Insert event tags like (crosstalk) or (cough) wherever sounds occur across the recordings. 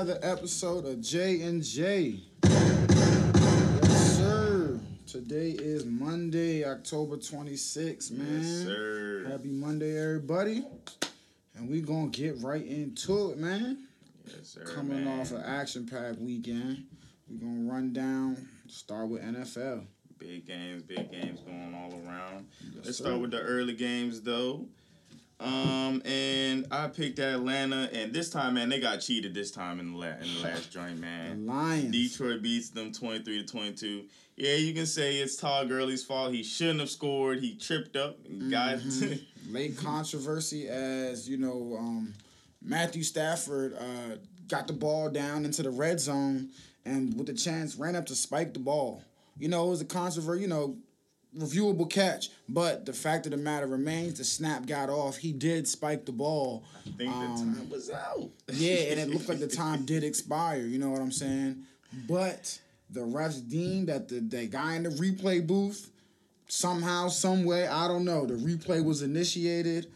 Another episode of J and J. Yes, sir. Today is Monday, October 26th, man. Yes, sir. Happy Monday, everybody. And we gonna get right into it, man. Yes, sir. Coming man. off an action-packed weekend. we gonna run down, start with NFL. Big games, big games going all around. Yes, Let's sir. start with the early games though. Um, and I picked Atlanta, and this time, man, they got cheated this time in the la- in the (sighs) last joint, The man. Lions. Detroit beats them twenty three to twenty two. Yeah, you can say it's Todd Gurley's fault. He shouldn't have scored. He tripped up and got. Mhm. (laughs) Late controversy as you know, um, Matthew Stafford uh, got the ball down into the red zone and with the chance ran up to spike the ball. You know, it was a controversy. You know, reviewable catch, but the fact of the matter remains, the snap got off. He did spike the ball. I think the Um, time was out. Yeah, and it looked like the (laughs) time did expire. You know what I'm saying? But the refs deemed that the, the guy in the replay booth somehow, some way, I don't know. The replay was initiated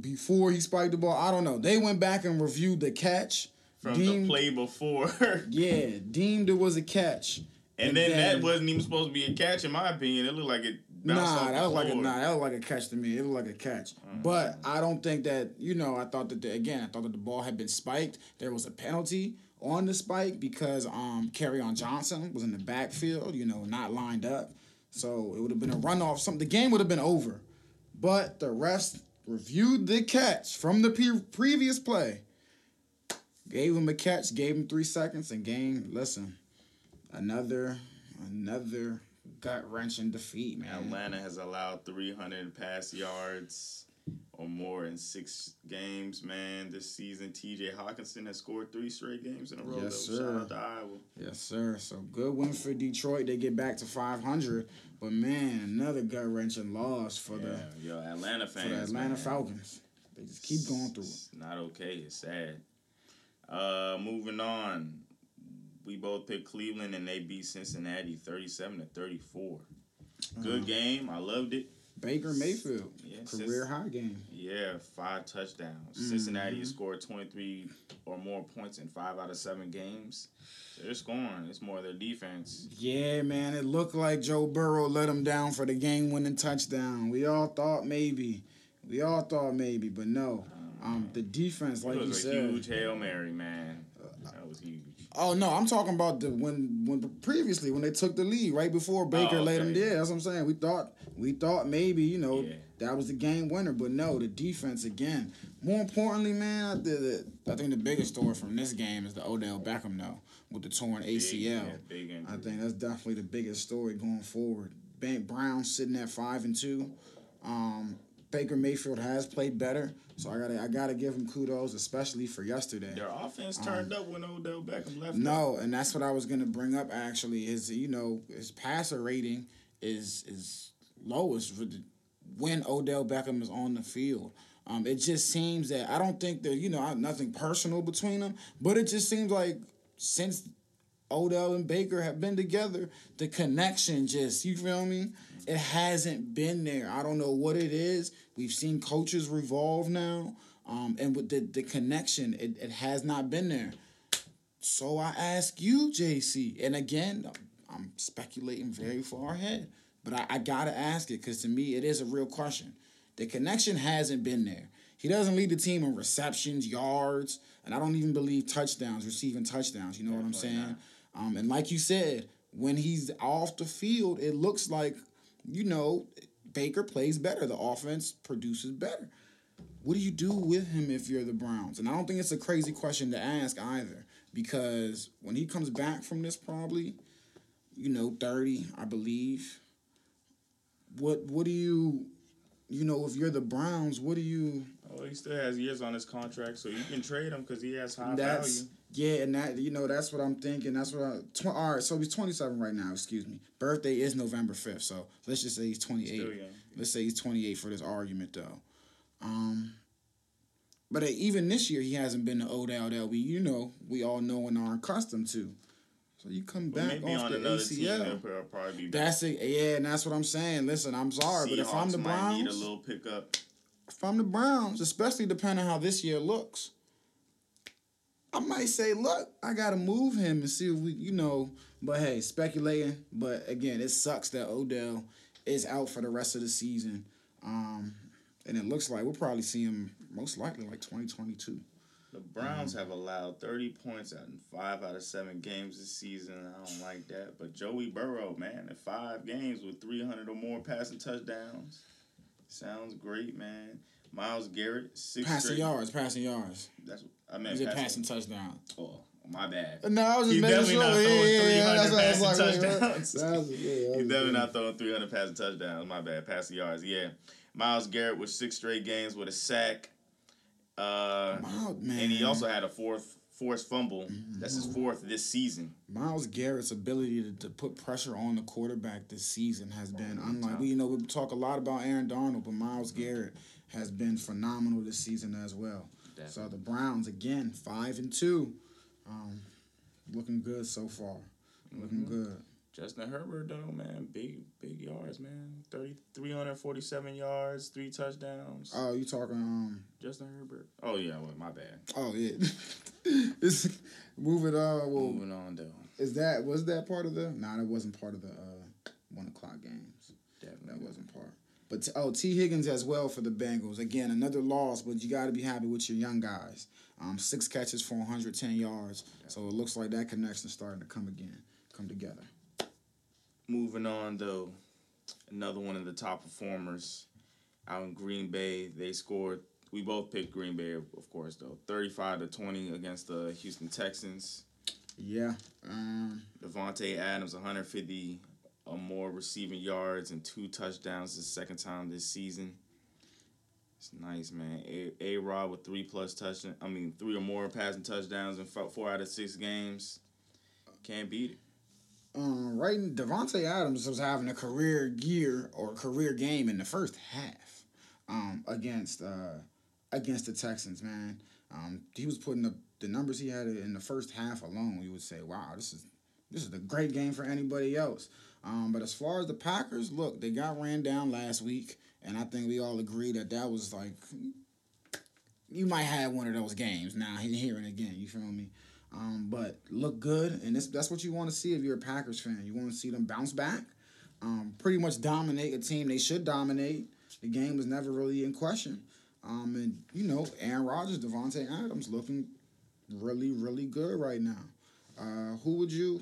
before he spiked the ball. I don't know. They went back and reviewed the catch. from deemed, the play before. (laughs) Yeah, deemed it was a catch. And then that wasn't even supposed to be a catch, in my opinion. It looked like it Nah, that was like a nah, that was like a catch to me. It looked like a catch. But I don't think that you know. I thought that the, again, I thought that the ball had been spiked. There was a penalty on the spike because um on Johnson was in the backfield. You know, not lined up. So it would have been a runoff. Something the game would have been over. But the refs reviewed the catch from the pre- previous play. Gave him a catch, gave him three seconds, and game. Listen, another, another gut wrenching defeat, man. Atlanta has allowed 300 pass yards or more in six games, man. This season, TJ Hockenson has scored three straight games in a row. Yes, though. sir. Shout out to Iowa. Yes, sir. So good win for Detroit. They get back to 500. But man, another gut wrenching loss for the yo, Atlanta fans. for the Atlanta man. Falcons. They just keep going through it. It's not okay. It's sad. Uh, moving on. We both picked Cleveland and they beat Cincinnati 37 to 34. Good Uh-huh. game. I loved it. Baker Mayfield, Yeah, career high game. Yeah, five touchdowns. Mm-hmm. Cincinnati scored 23 or more points in five out of seven games. They're scoring. It's more their defense. Yeah, man, it looked like Joe Burrow let them down for the game-winning touchdown. We all thought maybe, we all thought maybe, but no. Um, the defense, like it you a said. huge Hail Mary, man. That was huge. Oh no, I'm talking about the when when previously when they took the lead right before Baker Oh, laid them okay. there. That's what I'm saying. We thought we thought maybe you know Yeah. that was the game winner, but no, the defense again. More importantly, man, I, the, the, I think the biggest story from this game is the Odell Beckham though with the torn Big, ACL. yeah, big. I think that's definitely the biggest story going forward. Bank Brown sitting at five and two. Um, Baker Mayfield has played better, so I gotta I gotta give him kudos, especially for yesterday. Their offense turned up when Odell Beckham left. Um, No, and that's what I was gonna bring up. Actually, is you know his passer rating is is lowest for the, when Odell Beckham is on the field. Um, it just seems that I don't think that you know I- nothing personal between them, but it just seems like since Odell and Baker have been together, the connection just you feel me? It hasn't been there. I don't know what it is. We've seen coaches revolve now, um, and with the the connection, it, it has not been there. So I ask you, JC, and again, I'm speculating very far ahead, but I, I gotta ask it because to me, it is a real question. The connection hasn't been there. He doesn't lead the team in receptions, yards, and I don't even believe touchdowns, receiving touchdowns. You know what I'm saying? Um, and like you said, when he's off the field, it looks like, you know, Baker plays better. The offense produces better. What do you do with him if you're the Browns? And I don't think it's a crazy question to ask either, because when he comes back from this, probably, you know, thirty, I believe. What what do you, you know, if you're the Browns, what do you? Oh, he still has years on his contract, so you can trade him because he has high That's value. Yeah, and that you know that's what I'm thinking. That's what I. Tw- all right, so he's 27 right now. Excuse me. Birthday is November 5th, so let's just say he's 28. Still young. Let's say he's 28 for this argument, though. Um, but uh, even this year, he hasn't been the Odell that we, you know, we all know and are accustomed to. So you come But back off on the another team, ACL. be. That's it. Yeah, and that's what I'm saying. Listen, I'm sorry, but if I'm the Seahawks might need a Browns, little pickup. if I'm the Browns, especially depending on how this year looks, I might say, look, I gotta move him and see if we, you know. But hey, speculating. But again, it sucks that Odell is out for the rest of the season. Um, and it looks like we'll probably see him most likely like 2022. The Browns Mm-hmm. have allowed 30 points out in five out of seven games this season. I don't like that. But Joey Burrow, man, in five games with 300 or more passing touchdowns. Sounds great, man. Myles Garrett, six Passing straight. yards, passing yards. That's I meant it passing. passing touchdown? Oh, my bad. No, I was just making sure. not Yeah, yeah, yeah. 300 That's what I was like. wait, touchdowns. Was- yeah, (laughs) He's definitely good. not throwing 300 passing touchdowns. My bad. Passing yards. Yeah. Myles Garrett with six straight games with a sack. Uh, Myles, man. and he also had a fourth forced fumble. That's his fourth this season. Myles Garrett's ability to, to put pressure on the quarterback this season has been Oh, unlike. We you know we talk a lot about Aaron Donald, but Myles Garrett has been phenomenal this season as well. So the Browns again five and two, um, looking good so far. Looking Mm-hmm. good. Justin Herbert though, man, big big yards, man. 30, 347 yards, three touchdowns. Oh, you talking? Um. Justin Herbert. Oh yeah, well, my bad. Oh yeah. (laughs) it's moving on. Well, Moving on though. is that was that part of the? Nah, that wasn't part of the uh, one o'clock games. Definitely. That wasn't part. But oh, Tee Higgins as well for the Bengals. Again, another loss, but you got to be happy with your young guys. Um, six catches for 110 yards. So it looks like that connection's starting to come again, come together. Moving on though, another one of the top performers out in Green Bay. They scored. We both picked Green Bay, of course, though. Thirty-five to twenty against the Houston Texans. Yeah. Um, Davante Adams, 150 or more receiving yards and two touchdowns. The second time this season. It's nice, man. A A Rod with three plus touchdowns. I mean, three or more passing touchdowns in four out of six games. Can't beat it. um, right, Davante Adams was having a career year or career game in the first half um, against uh, against the Texans. Man, um, he was putting up the numbers he had in the first half alone. You would say, "Wow, this is this is a great game for anybody else." Um, but as far as the Packers, look, they got ran down last week, and I think we all agree that that was like you might have one of those games. Now here and again, you feel me? Um, but look good, and this, that's what you want to see if you're a Packers fan. You want to see them bounce back, um, pretty much dominate a team they should dominate. The game was never really in question. Um, and you know, Aaron Rodgers, Davante Adams looking really, really good right now. Uh, who would you?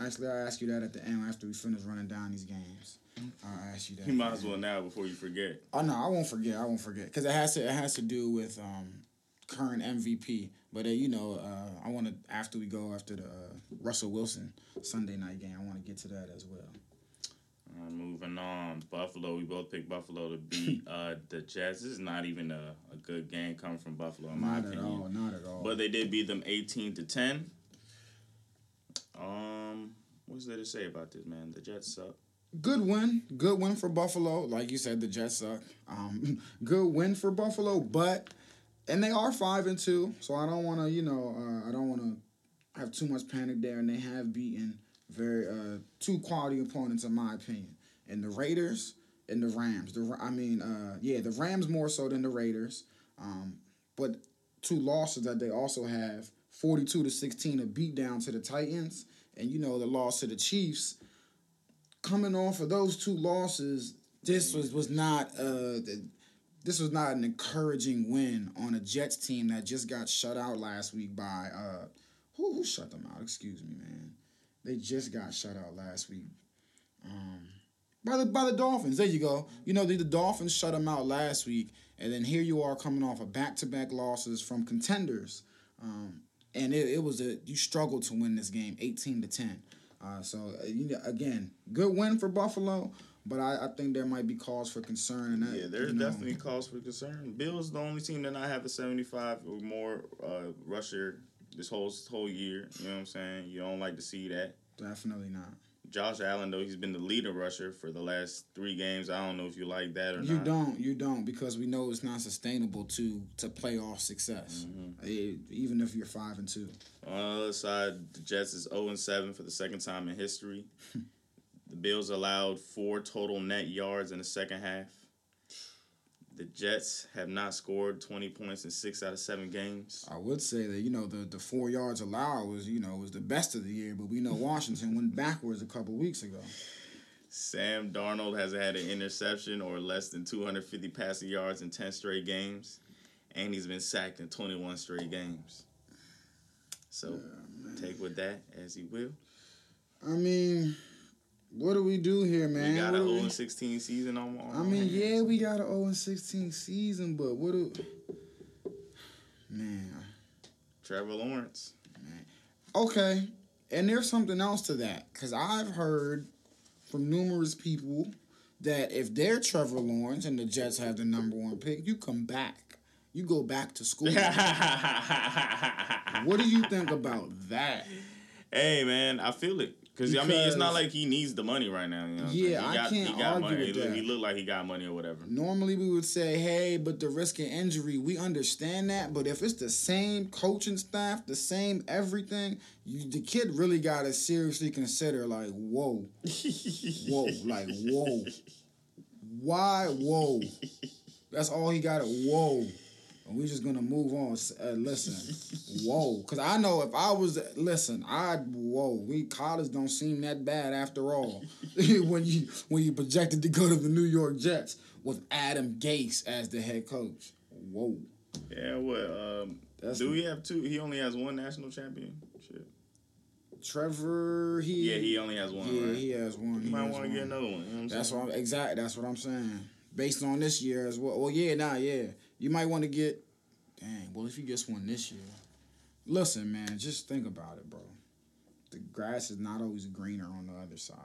Actually, I'll ask you that at the end after we finish running down these games. I'll ask you that. You might as well now before you forget. Oh no, I won't forget. I won't forget because it has to. It has to do with um, current MVP. But uh, you know, uh, I want to after we go after the uh, Russell Wilson Sunday night game. I want to get to that as well. Uh, moving on, Buffalo. We both picked Buffalo to beat (laughs) uh, the Jets. This is not even a, a good game coming from Buffalo, in my Not at opinion. all. Not at all. But they did beat them eighteen to ten. Um, what's there to say about this, man? The Jets suck. good win. Good win for Buffalo. Like you said, the Jets suck. Um, (laughs) good win for Buffalo, but and they are five and two. So I don't want to, you know, uh, I don't want to have too much panic there. And they have beaten very uh, two quality opponents, in my opinion, and the Raiders and the Rams. The I mean, uh, yeah, the Rams more so than the Raiders. Um, but two losses that they also have 42 to 16 a beat down to the Titans and you know the loss to the Chiefs. Coming off of those two losses this was was not uh this was not an encouraging win on a Jets team that just got shut out last week by uh who who shut them out? Excuse me man. They just got shut out last week um by the by the Dolphins. There you go. You know the, the Dolphins shut them out last week and then here you are coming off of back-to-back losses from contenders. Um and it, it was a you struggled to win this game 18 to 10 uh, so uh, you know, again good win for buffalo but I, I think there might be cause for concern. That, Yeah, there's you know. definitely cause for concern. Bills the only team that not have a 75 or more uh, rusher this whole whole year. You know what I'm saying? You don't like to see that. definitely not. Josh Allen, though, he's been the leader rusher for the last three games. I don't know if you like that or You not. You don't, you don't, because we know it's not sustainable to to play playoff success, Mm-hmm. Eh, even if you're five and two. On the other side, the Jets is 0 and 7 for the second time in history. (laughs) the Bills allowed four total net yards in the second half. The Jets have not scored 20 points in six out of seven games. I would say that you know the the four yards allowed was you know was the best of the year, but we know Washington went backwards a couple weeks ago. Sam Darnold hasn't had an interception or less than 250 passing yards in 10 straight games, and he's been sacked in 21 straight games. So take with that as you will. I mean, what do we do here, man? we got What an 0 we- 16 season on. I mean, yeah, we got an 0 and 16 season, but what do man? Trevor Lawrence. Okay, and there's something else to that because I've heard from numerous people that if they're Trevor Lawrence and the Jets have the number one pick, you come back, you go back to school. (laughs) what do you think about that? Hey man, I feel it. Cause I mean, it's not like he needs the money right now. You know Yeah, I got, can't he got argue money. with he, that. he looked like he got money or whatever. Normally we would say, hey, but the risk of injury, we understand that. But if it's the same coaching staff, the same everything, you, the kid really got to seriously consider, like, whoa, (laughs) whoa, like, whoa. Why, whoa? That's all he got whoa. We just gonna move on. Uh, listen, (laughs) whoa, cause I know if I was listen, I whoa. We college don't seem that bad after all. (laughs) when you when you projected to go to the New York Jets with Adam Gase as the head coach, whoa. Yeah, what? Um, That's- do we have two? He only has one national championship. Trevor, he Yeah, he only has one. yeah right? he has one. You He might want to get another one. You know what That's saying? what I'm, exactly. That's what I'm saying. Based on this year as well. Well, yeah, nah, yeah. You might want to get. Dang. Well, if you get one this year, listen, man. Just think about it, bro. The grass is not always greener on the other side.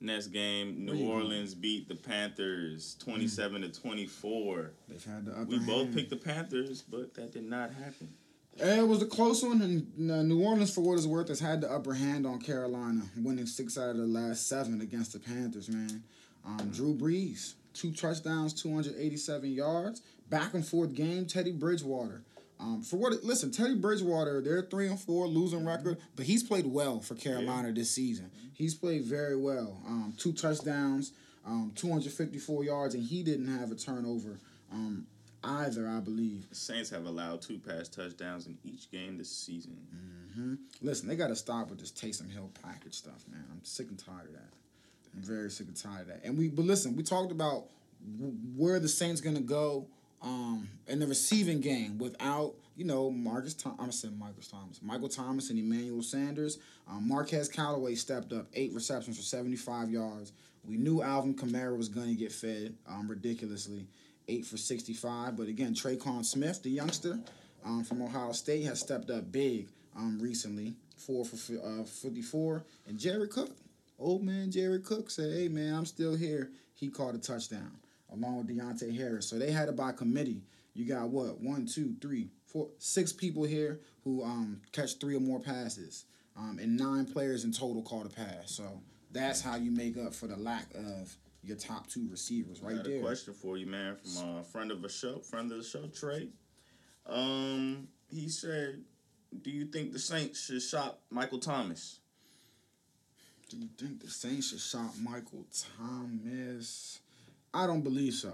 Next game, New you going? Orleans beat the Panthers, twenty-seven to twenty-four. They've had the upper We both picked the Panthers, but that did not happen. Eh, It was a close one, and uh, New Orleans, for what it's worth, has had the upper hand on Carolina, winning six out of the last seven against the Panthers. Man, um, Drew Brees, two touchdowns, two hundred eighty-seven yards, back and forth game. Teddy Bridgewater, um, for what? It, listen, Teddy Bridgewater, they're three and four, losing record, but he's played well for Carolina this season. He's played very well. Um, two touchdowns, um, two hundred fifty-four yards, and he didn't have a turnover. Um, either, I believe. The Saints have allowed two pass touchdowns in each game this season. hmm Listen, they got to stop with this Taysom Hill package stuff, man. I'm sick and tired of that. I'm very sick and tired of that. And we, but listen, we talked about where the Saints gonna go um, in the receiving game without, you know, Marcus. Tom- I'm saying Marcus Thomas, Michael Thomas, and Emmanuel Sanders. Um, Marquez Callaway stepped up, eight receptions for 75 yards. We knew Alvin Kamara was gonna get fed um, ridiculously, eight for 65. But again, Tre'Quan Smith, the youngster um, from Ohio State, has stepped up big um, recently, four for uh, 54. And Jared Cook, old man Jared Cook said, "Hey man, I'm still here." He caught a touchdown along with Deonte Harris. So they had it by committee. You got what? One, two, three, four, six people here who um, catch three or more passes, um, and nine players in total caught a pass. So that's how you make up for the lack of your top two receivers I right got there. a question for you, man, from a friend of a show, friend of the show, Trey. Um, he said, "Do you think the Saints should shop Michael Thomas?" Do you think the Saints should shop Michael Thomas? I don't believe so.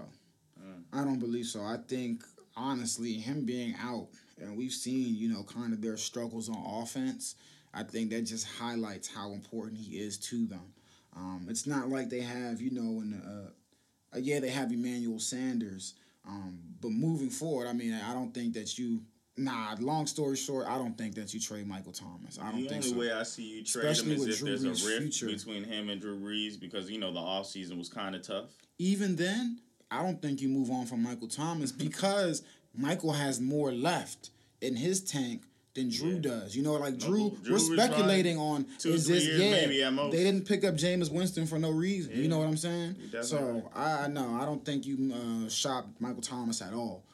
Mm. I don't believe so. I think honestly, him being out, and we've seen you know kind of their struggles on offense. I think that just highlights how important he is to them. Um, it's not like they have you know in the, uh, uh, yeah they have Emmanuel Sanders, um, but moving forward, I mean I don't think that you. Nah, long story short, I don't think that you trade Michael Thomas. I don't the think only so. way I see you trade Especially him is if Drew there's a rift future. between him and Drew Brees because you know the offseason was kind of tough. even then, I don't think you move on from Michael Thomas because Michael has more left in his tank than Drew Yeah. does. You know, like No, Drew, Drew we're speculating on two, is this yeah. maybe at most. They didn't pick up Jameis Winston for no reason. You know what I'm saying? So I know I don't think you uh, shop Michael Thomas at all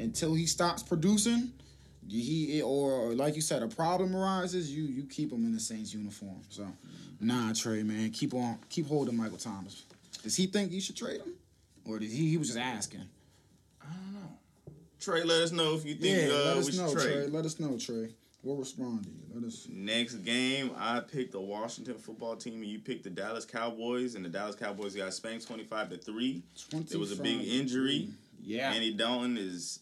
until he stops producing. He or, or like you said, a problem arises. You you keep him in the Saints uniform. So nah, Trey man, keep on keep holding Michael Thomas. Does he think you should trade him, or did he he was just asking? I don't know. Trey, let us know if you think Yeah, uh, let us should know, trade. Trey. Let us know, Trey. We'll respond to you. Let us. Next game, I picked the Washington football team, and you picked the Dallas Cowboys, and the Dallas Cowboys got spanked twenty five to three. There was a big 25 injury. Yeah, Andy Dalton is,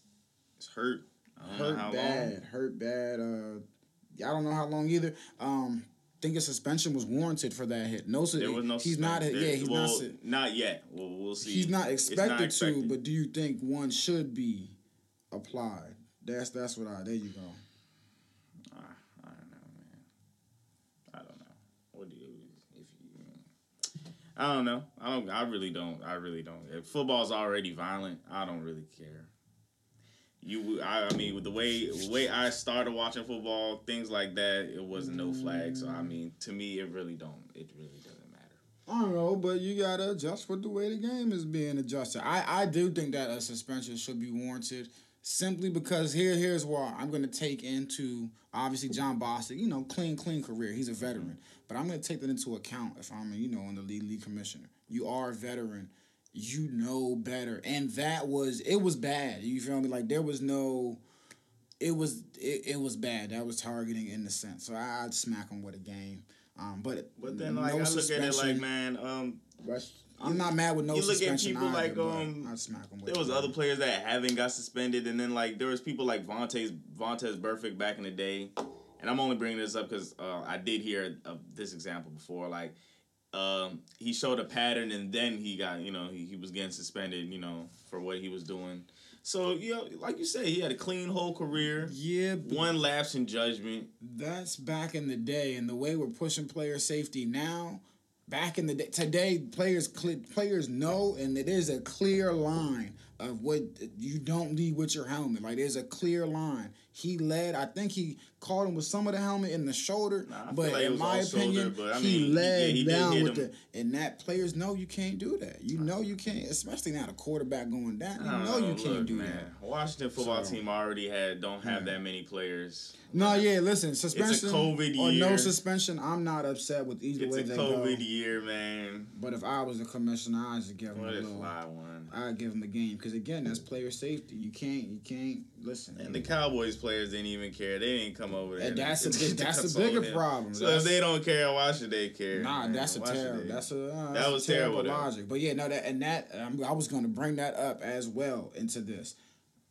is hurt. I don't know hurt bad, long. hurt bad. Uh, I don't know how long either. Um, think a suspension was warranted for that hit. No, There was no. He's not. suspension. Yeah, he's well, not. not yet. Well, we'll see. He's not It's expected, expected. to. But do you think one should be applied? That's that's what I. There you go. I, I don't know, man. I don't know. What do you if you? I don't know. I don't. I really don't. I really don't. If football's already violent, I don't really care. You, I, I mean, with the way the way I started watching football, things like that, it wasn't no flag. So I mean, to me, it really don't. It really doesn't matter. I don't know, but you gotta adjust for the way the game is being adjusted. I, I do think that a suspension should be warranted simply because here here's why I'm gonna take into obviously Jon Bostic, you know, clean, clean career. He's a veteran. Mm-hmm. But I'm gonna take that into account if I'm you know in the league league commissioner. You are a veteran. You know better. And that was it was bad. You feel me? Like there was no it was it, it was bad. That was targeting in the sense. So I, I'd smack him with a game. Um, but But then, like, no I look at it like, man, um, I'm not mad with no you look at people either, like, um, I'd smack 'em with there was other players that haven't got suspended, and then like there was people like Vontaze Vontez Burfict back in the day, and I'm only bringing this up because uh, I did hear of this example before. Like, um, he showed a pattern, and then he got you know he, he was getting suspended, you know, for what he was doing. So you know, like you said, he had a clean whole career, Yeah, one lapse in judgment. that's back in the day, and the way we're pushing player safety now. Back in the day, today players players know, and there's a clear line of what you don't lead with your helmet. Like there's a clear line. He led. I think he caught him with some of the helmet in the shoulder, Nah, but like in my shoulder, opinion, but I he mean, he- led yeah, he down with him. the. And that players know you can't do that. You know you can't, especially now the quarterback going down. You I know you can't look, do man. that. Washington football So- team already had don't have Yeah. that many players. No, yeah, listen, suspension COVID or no suspension, I'm not upset with either It's way a they COVID go. year, man. But if I was the commissioner, I'd just give him What a little. I'd give him the game because again, that's player safety. You can't, you can't listen. And the Cowboys players didn't even care. They didn't come over there. And that's (laughs) a big- that's a bigger problem. So That's- if they don't care, why should they care? Nah, man? that's a Why terrible. That's a uh, That was terrible terrible, logic. But yeah, no, that and that um, I was going to bring that up as well into this.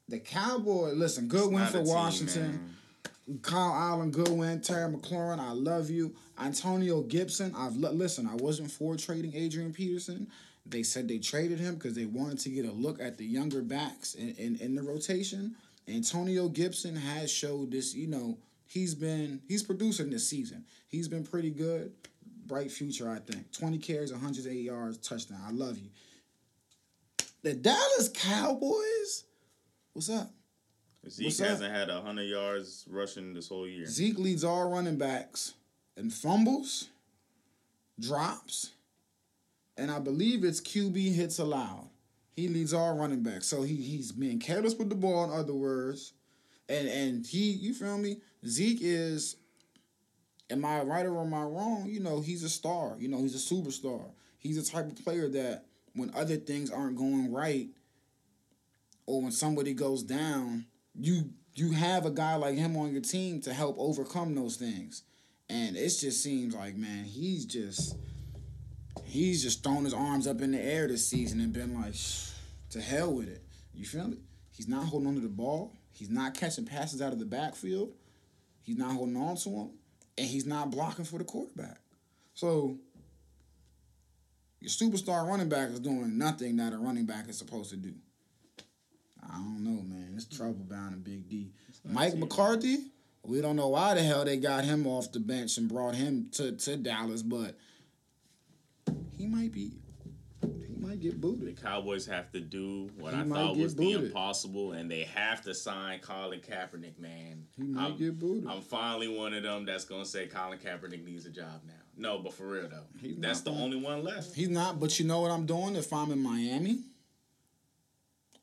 The Cowboy, listen, good win for team, Washington. man. Kyle Allen, good win. Terry McLaurin, I love you. Antonio Gibson, I've lo- listen. I wasn't for trading Adrian Peterson. They said they traded him because they wanted to get a look at the younger backs in, in, in the rotation. Antonio Gibson has showed this. You know, he's been he's producing this season. He's been pretty good. Bright future, I think. Twenty carries, one hundred eight yards, touchdown. I love you. The Dallas Cowboys, what's up? Zeke What's hasn't had hundred yards rushing this whole year. Zeke leads all running backs in fumbles, drops, and I believe it's QB hits allowed. He leads all running backs, so he he's being careless with the ball. In other words, and and he you feel me? Zeke is. Am I right or am I wrong? You know he's a star. You know he's a superstar. He's the type of player that when other things aren't going right, or when somebody goes down, you you have a guy like him on your team to help overcome those things. And it just seems like, man, he's just he's just thrown his arms up in the air this season and been like, "Shh, to hell with it. You feel me? He's not holding on to the ball. He's not catching passes out of the backfield. He's not holding on to them. And he's not blocking for the quarterback. So your superstar running back is doing nothing that a running back is supposed to do. I don't know, man. It's trouble bound in Big D. Mike McCarthy, we don't know why the hell they got him off the bench and brought him to, to Dallas, but he might be he might get booted. The. Cowboys have to do what He I thought was the impossible, and they have to sign Colin Kaepernick, man. He might I'm, get booted. I'm finally one of them that's gonna say Colin Kaepernick needs a job now. No, but for real though, He's that's the only one left. He's not, but you know what I'm doing? If I'm in Miami,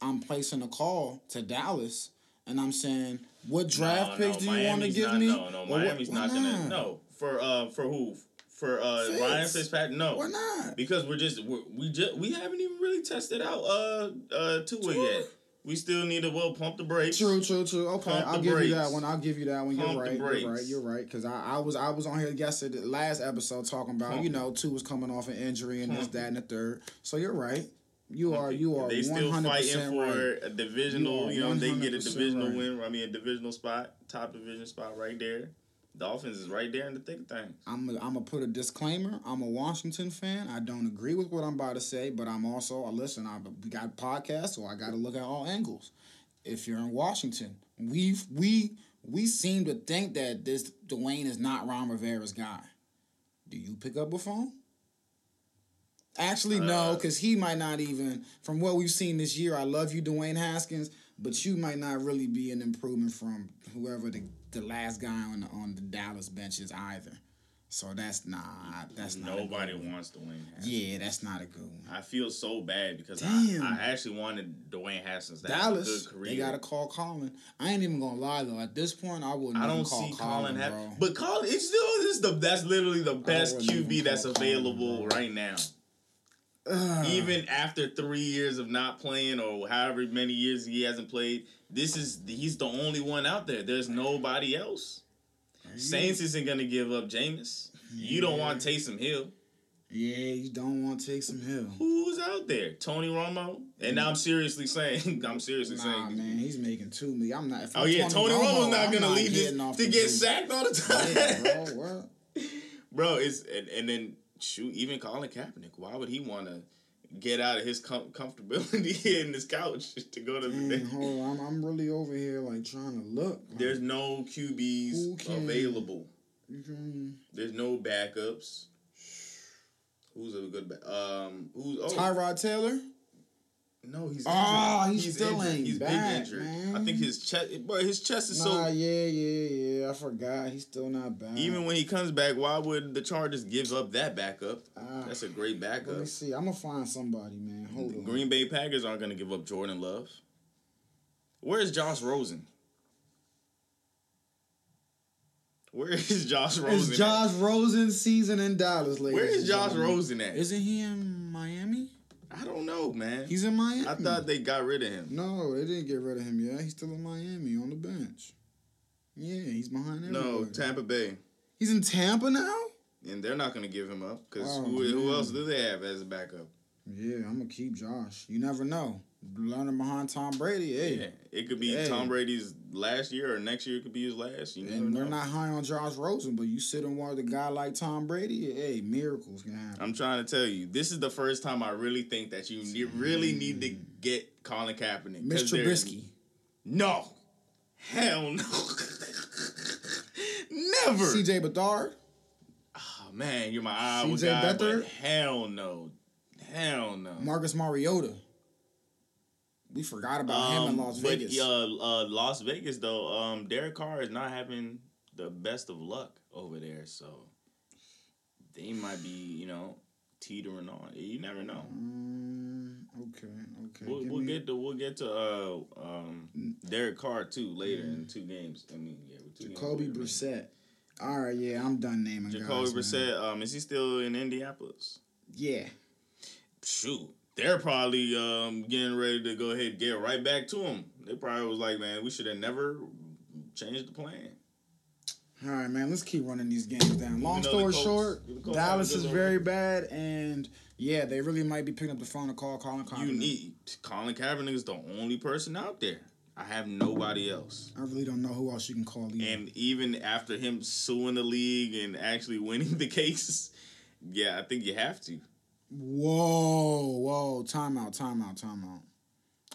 I'm placing a call to Dallas and I'm saying, what draft No, picks no, do you want to give not, me? No, no, what- Miami's why not gonna. No, for uh, for who? For uh, Fitz. Ryan Fitzpatrick? No, Why not? Because we're just we're, we just we haven't even really tested out uh uh Tua yet. We still need to well pump the brakes. True, true, true. Okay, Pump I'll give you that one. I'll give you that one. You're Pump right. You're right. You're right. Because I, I was I was on here yesterday, last episode, talking about Pump you know two was coming off an injury and this, that, and the third. So you're right. You are you are They still fighting for right. a divisional. You You, know, they get a divisional right. win. I mean, a divisional spot, top division spot right there. Dolphins is right there in the thick of things. I'm I'm gonna put a disclaimer. I'm a Washington fan. I don't agree with what I'm about to say, but I'm also a listen. I we got podcasts, so I got to look at all angles. If you're in Washington, we we we seem to think that this Dwayne is not Ron Rivera's guy. Do you pick up a phone? Actually, no, Uh, because he might not even. From what we've seen this year, I love you, Dwayne Haskins, but you might not really be an improvement from whoever the, the last guy on the, on the Dallas bench is either. So that's not that's not Nobody wants Dwayne. Haskins. Yeah, that's not a good one. I feel so bad because Damn. I, I actually wanted Dwayne Haskins a Dallas, good career. they gotta call Colin. I ain't even gonna lie though. At this point, I wouldn't. I don't call see Colin, Colin, but Colin, it's still this is the that's literally the best QB that's call Colin, available right now. Ugh. Even after three years of not playing or however many years he hasn't played, this is he's the only one out there. There's nobody else. Saints isn't gonna give up Jameis. You don't want Taysom Hill. yeah, you don't want some hill. Who's out there? Tony Romo. And now I'm seriously saying, (laughs) I'm seriously Nah, saying. man, he's making two million. I'm not. If Oh I'm yeah, Tony Romo's not I'm gonna leave this off to get sacked all the time. Yeah, bro. (laughs) Bro, it's and, and then shoot, even Colin Kaepernick. Why would he want to get out of his com- comfortability (laughs) in this couch (laughs) to go to the? Man, (laughs) hold on, I'm, I'm really over here like trying to look. Like, There's no QBs can- available. me? There's no backups. Who's a good ba- um? Who's oh Tyrod Taylor. No? He's Ah, injured. he still injured. He's back, big injured. man. I think his chest, but his chest is Nah, so. yeah, yeah, yeah. I forgot. He's still not back. Even when he comes back, why would the Chargers give up that backup? Ah, That's a great backup. let me see. I'm gonna find somebody, man. Hold The on. Green Bay Packers aren't going to give up Jordan Love. Where's Josh Rosen? Where is (laughs) Josh Rosen? It's Josh Rosen season in Dallas, ladies. Where is Josh. Rosen at? Isn't he in Miami? I don't know, man. He's in Miami. I thought they got rid of him. No, they didn't get rid of him yet. He's still in Miami on the bench. Yeah, he's behind there. No. Tampa Bay. he's in Tampa now. And they're not going to give him up because Oh, who, who else do they have as a backup? Yeah, I'm gonna keep Josh. You never know. Learning behind Tom Brady, hey. Yeah, it could be Hey. Tom Brady's last year or next year. It could be his last. You And know. we're not high on Josh Rosen, but you sit and watch a guy like Tom Brady, hey, miracles can happen. I'm trying to tell you, this is the first time I really think that you ne- really need to mm. get Colin Kaepernick. Mr. Trubisky. No. Hell no. (laughs) Never. CJ Beathard. oh, man, you're my Iowa CJ guy, Beathard? hell no. Hell no. Marcus Mariota. We forgot about him in Um, Las but, Vegas. uh, uh, Las Vegas, though, um, Derek Carr is not having the best of luck over there, so they might be, you know, teetering on. You never know. Mm, okay, okay. We'll, we'll get to we'll get to uh um Derek Carr too later in two games. I mean, yeah, with two games Jacoby later, maybe. Brissett. All right, yeah, I'm done naming Jacoby guys. Brissett, um, is he still in Indianapolis? Yeah. Shoot, they're probably um getting ready to go ahead and get right back to him. They probably was like, man, we should have never changed the plan. All right, man. Let's keep running these games down. Long story Colts- short, Dallas is very bad, and yeah, they really might be picking up the phone and call Colin Kaepernick. You need Colin Kaepernick is the only person out there. I have nobody else. I really don't know who else you can call either. And even after him suing the league and actually winning the (laughs) case, yeah, I think you have to. Whoa, whoa, timeout, timeout, timeout.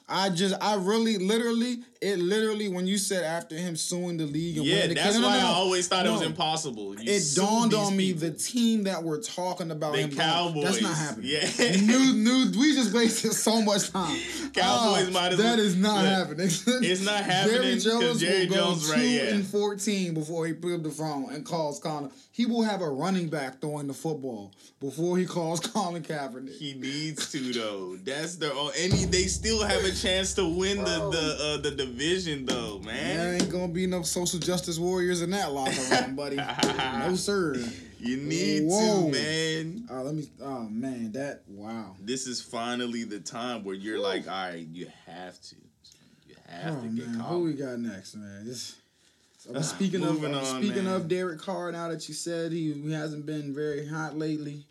I just, I really, literally, it literally, when you said after him suing the league and Yeah, the that's no, no, why no, I always thought it was impossible. You It dawned on me people. the team that we're talking about. The going, That's not happening. Yeah. new, new. We just wasted (laughs) so much time. Cowboys Ah, might as That well- is not Look, happening. (laughs) it's not happening Jerry Jones Jerry will Jones, go right, two yeah. and fourteen before he put up the phone and calls Connor. He will have a running back throwing the football before he calls (laughs) Colin Kaepernick. He needs to though. That's own, and he, they still have a chance to win the the uh, the division though, man. There ain't gonna be no social justice warriors in that locker room, buddy. (laughs) no sir. You need Whoa. to, man. Oh, let me. Oh man, that wow. This is finally the time where you're like, all right, you have to, you have Oh to get man, caught. who we got next, man? This, uh, speaking of uh, on, speaking man. of Derek Carr, now that you said he, he hasn't been very hot lately.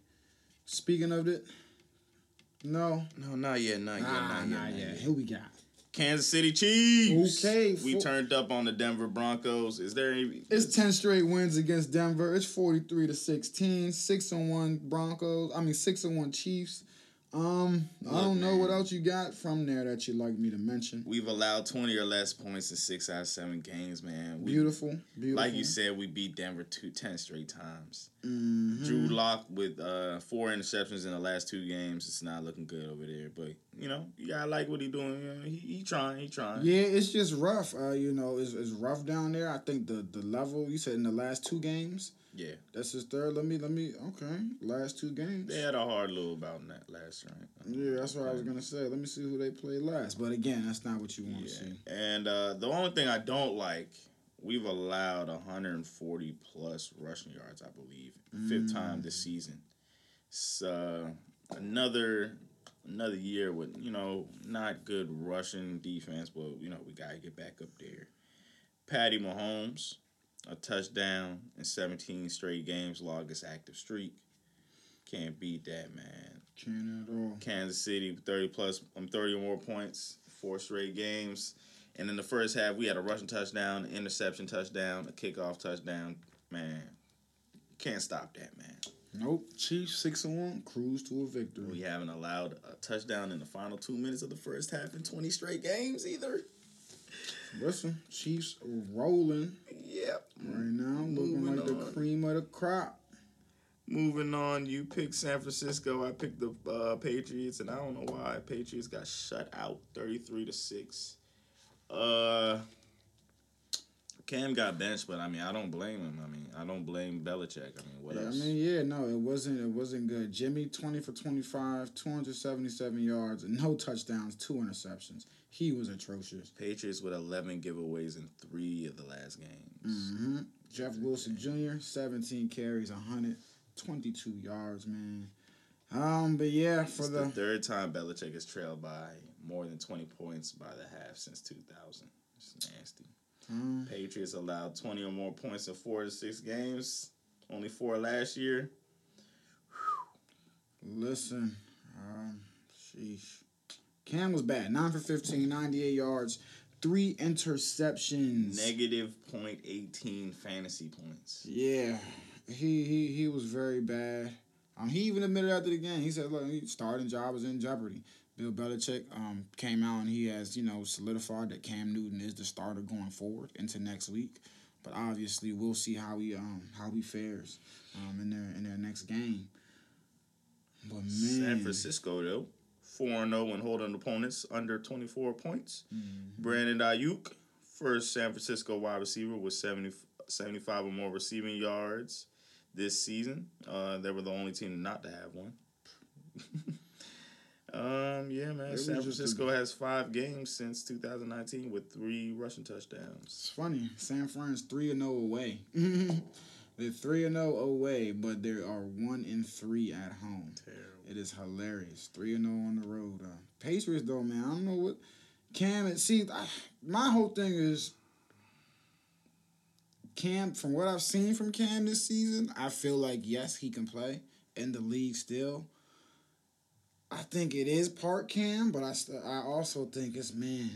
Speaking of it, no, No, not yet, not yet, ah, not, not yet, yet. not yet. Who we got? Kansas City Chiefs. Okay, we turned up on the Denver Broncos. Is there any? It's ten straight wins against Denver. It's forty three to 16. Six and one Broncos. I mean six and one Chiefs. Um, I don't know what else you got from there that you'd like me to mention. We've allowed twenty or less points in six out of seven games, man. We, Beautiful, beautiful. Like you said, we beat Denver two, 10 straight times. Mhm. Drew Lock with uh, four interceptions in the last two games. It's not looking good over there, but you know you gotta like what he doing. You know, he, he trying, he trying. Yeah, it's just rough. Uh, you know, it's, it's rough down there. I think the the level you said in the last two games. Yeah. That's his third. Let me let me. Okay, last two games. They had a hard little bout in that last round. Yeah, that's what I was gonna say. Let me see who they play last. But again, that's not what you want to Yeah. see. And uh, the only thing I don't like, we've allowed 140 plus rushing yards, I believe, fifth time this season. So another another year with you know not good rushing defense, but you know we gotta get back up there. Patty Mahomes, a touchdown in 17 straight games, longest active streak. Can't beat that, man. Can't at all. Kansas City, 30 plus, um, 30 or more points, four straight games. And in the first half, we had a rushing touchdown, interception touchdown, a kickoff touchdown. Man, can't stop that, man. Nope. Chiefs six and one. Cruise to a victory. We haven't allowed a touchdown in the final two minutes of the first half in 20 straight games either. Listen, Chiefs rolling Yep. right now, looking Moving like the cream of the crop. Moving on, you picked San Francisco. I picked the uh, Patriots, and I don't know why Patriots got shut out, thirty-three to six. Uh, Cam got benched, but I mean, I don't blame him. I mean, I don't blame Belichick. I mean, what Yeah, I mean, yeah, no, it wasn't. It wasn't good. Jimmy twenty for twenty five, two hundred seventy seven yards, and no touchdowns, two interceptions. He was atrocious. Patriots with eleven giveaways in three of the last games. hmm Jeff Wilson Jr. seventeen carries, hundred twenty two yards, man. Um, but yeah, for the, the third time Belichick has trailed by more than twenty points by the half since two thousand. It's nasty. um, Patriots allowed 20 or more points in four to six games. Only four last year. listen, um, sheesh. Cam was bad. Nine for 15, 98 yards, three interceptions. Negative 0.18 fantasy points. Yeah, he he he was very bad. Um, he even admitted after the game. He said, "Look, his starting job is in jeopardy." Bill Belichick um came out and he has you know solidified that Cam Newton is the starter going forward into next week. But obviously, we'll see how he um how he fares um in their in their next game. But man, San Francisco, though, 4 0 when holding opponents under 24 points. Mm-hmm. Brandon Aiyuk, first San Francisco wide receiver with 70, 75 or more receiving yards this season. Uh, they were the only team not to have one. (laughs) um, yeah, man. was San just a- Francisco has five games since 2019 with three rushing touchdowns. It's funny. San Fran's three and zero away. (laughs) They're three and zero away, but they are one and three at home. Terrible. It is hilarious. Three and zero on the road. Uh, Patriots though, man. I don't know what Cam. It see, I, my whole thing is Cam. From what I've seen from Cam this season, I feel like yes, he can play in the league still. I think it is part Cam, but I st- I also think it's man.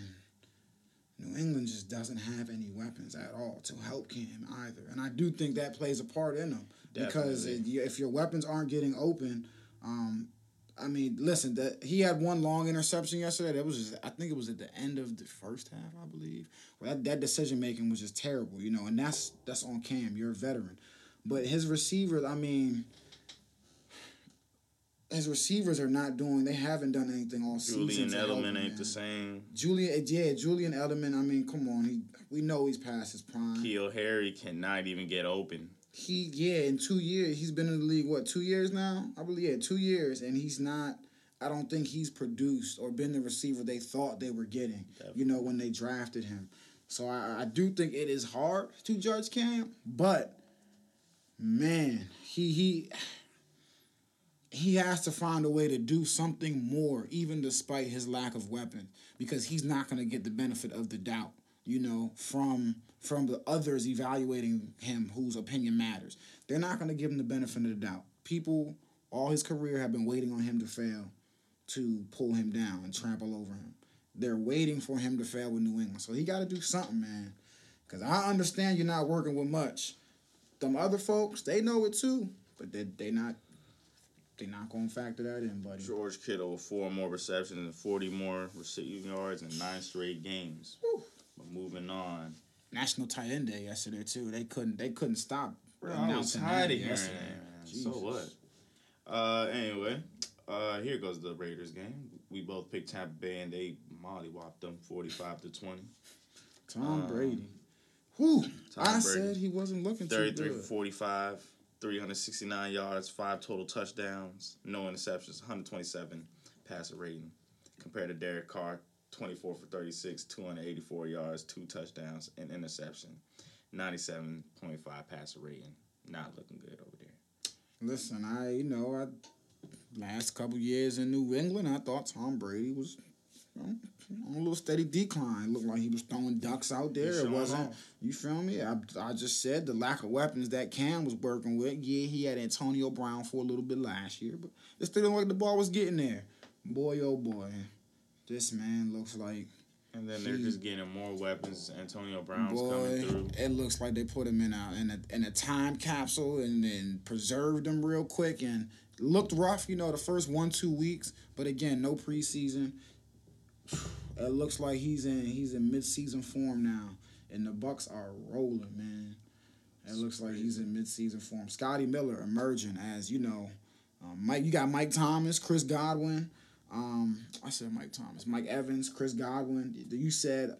New England just doesn't have any weapons at all to help Cam either, and I do think that plays a part in them because Definitely. it, if your weapons aren't getting open, um, I mean, listen, that he had one long interception yesterday. That was just, I think it was at the end of the first half, I believe. Well, that, that decision making was just terrible, you know, and that's that's on Cam. You're a veteran, but his receivers, I mean, his receivers are not doing. They haven't done anything all Julian season. help Edelman ain't man. the same. Julian, eh, yeah, Julian Edelman. I mean, come on, he we know he's past his prime. Keel Harry cannot even get open. he yeah in two years he's been in the league what two years now i believe yeah two years and he's not i don't think he's produced or been the receiver they thought they were getting you know when they drafted him so i, I do think it is hard to judge cam but man he he he has to find a way to do something more even despite his lack of weapons, because he's not going to get the benefit of the doubt you know from from the others evaluating him whose opinion matters. They're not going to give him the benefit of the doubt. People all his career have been waiting on him to fail to pull him down and trample over him. They're waiting for him to fail with new england. So he got to do something man. Because i understand you're not working with much. Them other folks they know it too but they they not they not gonna factor that in, buddy. George Kittle, four more receptions and 40 more receiving yards in nine straight games. But moving on. National Tight End Day yesterday too. They couldn't they couldn't stop. Bro, I was tired of yesterday. So what? Uh, anyway, uh, here goes the Raiders game. We both picked Tampa Bay and they mollywopped them 45 to 20. Tom Uh, Brady. Whew. Tom I Brady. said he wasn't looking too 33 good. for 45, 369 yards, five total touchdowns, no interceptions, 127 passer rating. Compared to Derek Carr, 24 for 36, 284 yards, two touchdowns, and interception. 97.5 passer rating. Not looking good over there. Listen, I you know I last couple years in New England, I thought Tom Brady was you know, on a little steady decline. It Looked like he was throwing ducks out there. It wasn't. off. You feel me? I, I just said the lack of weapons that Cam was working with. Yeah, he had Antonio Brown for a little bit last year, but it still didn't look like the ball was getting there. Boy, oh boy, this man looks like And then they're He- just getting more weapons. Antonio Brown's boy. coming through. It looks like they put him in a in a in a time capsule and then preserved him real quick and looked rough. You know, the first one two weeks, but again, no preseason. It looks like he's in he's in mid season form now, and the Bucks are rolling, man. It looks like he's in mid season form. Scotty Miller emerging as you know, um, Mike. You got Mike Thomas, Chris Godwin. Um, I said Mike Thomas, Mike Evans, Chris Godwin. You said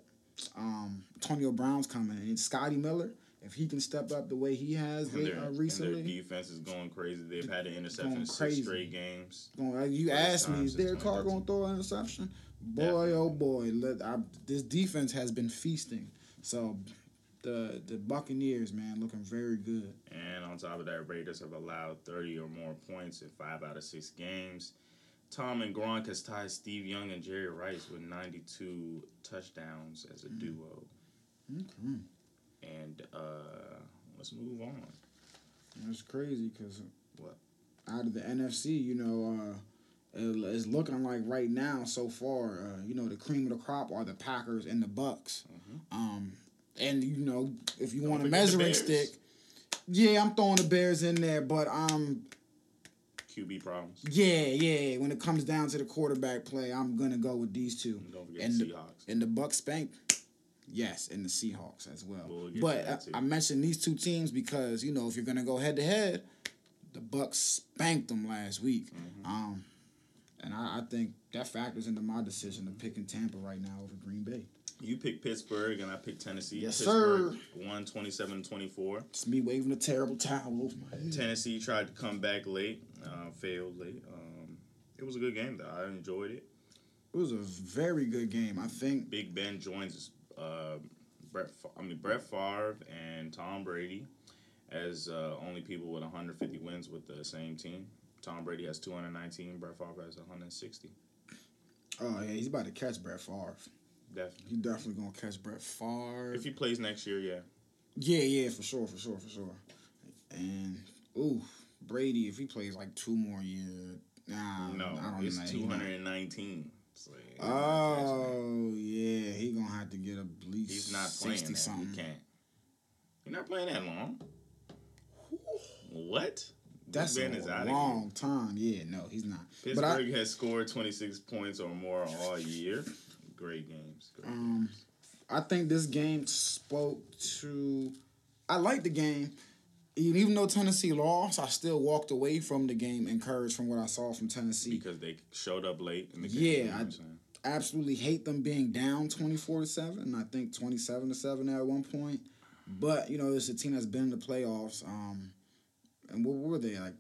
um, Antonio Brown's coming, and Scotty Miller. If he can step up the way he has And late, their, uh, and their defense is going crazy. They've had an interception in six straight games. Going- uh, you asked me, is Derek Carr going to throw an interception? Boy, Definitely. oh boy, let, I, this defense has been feasting. So the the Buccaneers, man, looking very good. And on top of that, Raiders have allowed 30 or more points in five out of six games. Tom and Gronk has tied Steve Young and Jerry Rice with 92 touchdowns as a Mm. duo. Okay. And uh, let's move on. That's crazy because What? out of the NFC, you know, uh, it's looking like right now so far, uh, you know, the cream of the crop are the Packers and the Bucks. Um, and you know, if you Don't want a measuring stick, yeah, I'm throwing the Bears in there, but um, QB problems. yeah, yeah, when it comes down to the quarterback play, I'm gonna go with these two. And don't forget And the the- Seahawks. And the Bucks spank, yes, and the Seahawks as well. We'll but. I, I mentioned these two teams because you know if you're gonna go head to head, the Bucks spanked them last week. Mm-hmm. Um, and I, I think that factors into my decision of picking Tampa right now over Green Bay. You picked Pittsburgh and I picked Tennessee. Yes, Pittsburgh won 27 24. It's me waving a terrible towel over my head. Tennessee tried to come back late, uh, failed late. Um, it was a good game, though. I enjoyed it. It was a very good game. I think Big Ben joins uh, Brett. I mean Brett Favre and Tom Brady as uh, only people with 150 wins with the same team. Tom Brady has 219. Brett Favre has 160. Oh yeah, he's about to catch Brett Favre. Definitely. He definitely gonna catch Brett Favre. If he plays next year, yeah. Yeah, yeah, for sure, for sure, for sure. And ooh, Brady, if he plays like two more years, nah, No, I don't it's know. He not- 219. It's like, he's not catching it. Oh yeah, he gonna have to get at least He's not playing sixty that. something. He can't. You're not playing that long. What? That's Ben a long time. Yeah, no, he's not. Pittsburgh But I, has scored 26 points or more all year. Great games. Great Um, games. I think this game spoke to. I like the game. Even though Tennessee lost, I still walked away from the game encouraged from what I saw from Tennessee. Because they showed up late in the game. Yeah, you know I- absolutely hate them being down 24 to 7 i think 27 to 7 at one point but you know it's a team that's been in the playoffs um and what were they like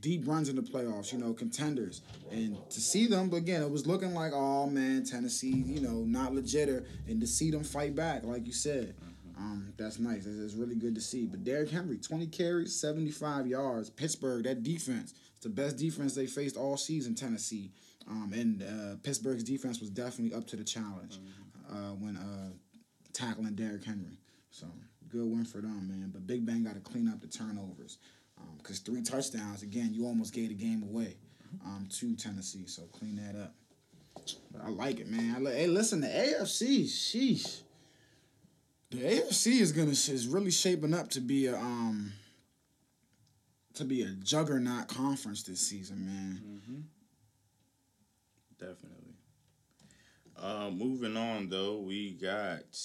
deep runs in the playoffs you know contenders and to see them but again it was looking like oh man tennessee you know not legit and to see them fight back like you said um, that's nice. It's, it's really good to see. But Derrick Henry, 20 carries, 75 yards. Pittsburgh, that defense, it's the best defense they faced all season, Tennessee. Um, and uh, Pittsburgh's defense was definitely up to the challenge uh, when uh, tackling Derrick Henry. So good win for them, man. But Big Ben got to clean up the turnovers because three touchdowns again, you almost gave the game away um, to Tennessee. So clean that up. But I like it, man. I li- hey, listen, the AFC, sheesh. The AFC is gonna is really shaping up to be a um to be a juggernaut conference this season, man. Definitely. Uh, moving on though, we got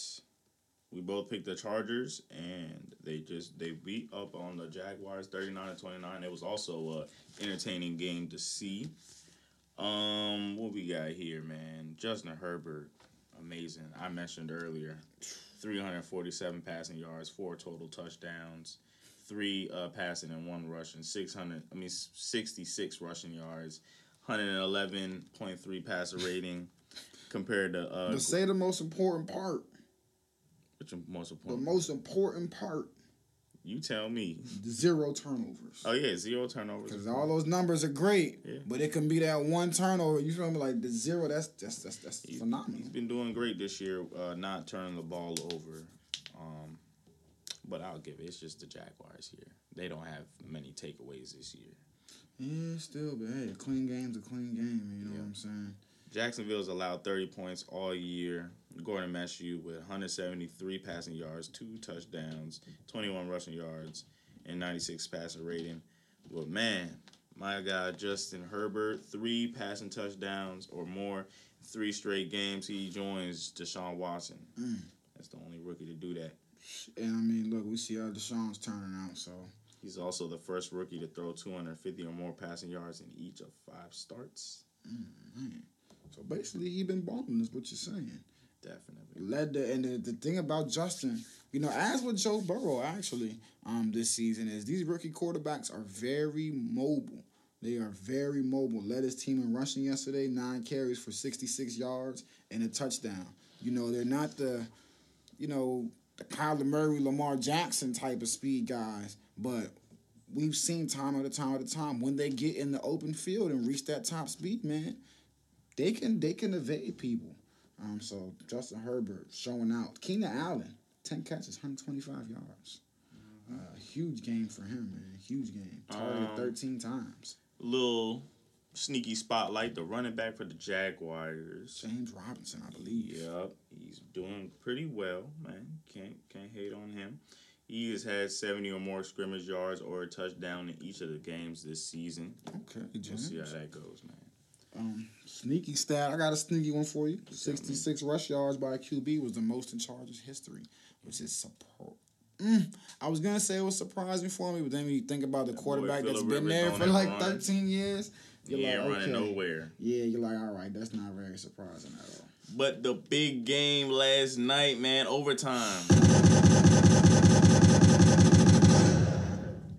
we both picked the Chargers and they just they beat up on the Jaguars 39 to 29. It was also a entertaining game to see. Um what we got here, man? Justin Herbert, amazing. I mentioned earlier 347 passing yards, four total touchdowns, three uh, passing and one rushing, 600 I mean 66 rushing yards, 111.3 passer rating compared to uh say the most important part. Is most The most important part: you tell me. zero turnovers. Oh yeah, zero turnovers. Because all those numbers are great, Yeah. but it can be that one turnover. You feel me? Like the zero. That's that's that's that's phenomenal. He's been doing great this year, uh, not turning the ball over. Um, but I'll give it. It's just the Jaguars here. They don't have many takeaways this year. Yeah, still, but hey, a clean game's a clean game. You know Yeah. what I'm saying? Jacksonville's allowed 30 points all year. Gardner Minshew with 173 passing yards, two touchdowns, 21 rushing yards, and 96 passer rating. But man, my guy Justin Herbert, three passing touchdowns or more, three straight games. He joins Deshaun Watson. Mm. That's the only rookie to do that. And I mean, look, we see how Deshaun's turning out. So He's also the first rookie to throw 250 or more passing yards in each of five starts. man. So basically, he been balling. Is what you're saying. Definitely. led the and the, the thing about Justin, you know, as with Joe Burrow actually, um, this season is these rookie quarterbacks are very mobile. They are very mobile. Led his team in rushing yesterday, nine carries for sixty six yards and a touchdown. You know, they're not the, you know, the Kyler Murray, Lamar Jackson type of speed guys, but we've seen time at a time at a time when they get in the open field and reach that top speed, man, they can they can evade people. Um, so Justin Herbert showing out. Keenan Allen, ten catches, hundred twenty five yards. Uh, huge game for him, man. Huge game. Targeted Um, thirteen times. Little sneaky spotlight, the running back for the Jaguars. James Robinson, I believe. Yep, he's doing pretty well, man. Can't can't hate on him. He has had seventy or more scrimmage yards or a touchdown in each of the games this season. Okay, We'll see how that goes, man. Um, sneaky stat. I got a sneaky one for you. Sixty six rush yards by a QB was the most in Chargers history, which is support. Mm, I was gonna say it was surprising for me, but then when you think about the boy quarterback that's been there for like run. thirteen years, you're ain't like, running okay. nowhere. Yeah, you're like, all right, that's not very surprising at all. But the big game last night, man, overtime.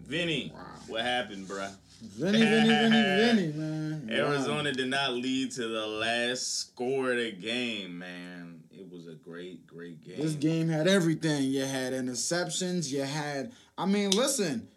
Vinny, Wow. what happened, bruh? Vinny, Vinny, Vinny, Vinny, (laughs) man. Wow. Arizona did not lead to the last score of the game, man. It was a great, great game. This game had everything. You had interceptions. You had. I mean, listen.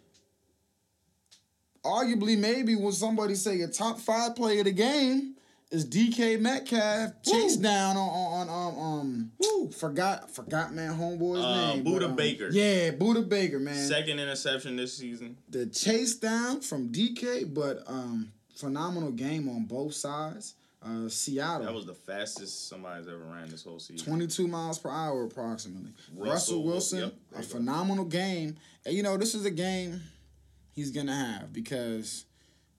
Arguably, maybe would somebody say a top five player of the game is DK Metcalf chased Woo. down on on um um. Woo, forgot forgot man homeboy's Uh, name. Budda but, um, Baker. Yeah, Budda Baker, man. Second interception this season. the chase down from DK, but um phenomenal game on both sides. Uh, Seattle. That was the fastest somebody's ever ran this whole season. 22 miles per hour approximately. Russell, Russell, Wilson, yep, a you go. phenomenal game. And you know, this is a game he's gonna have because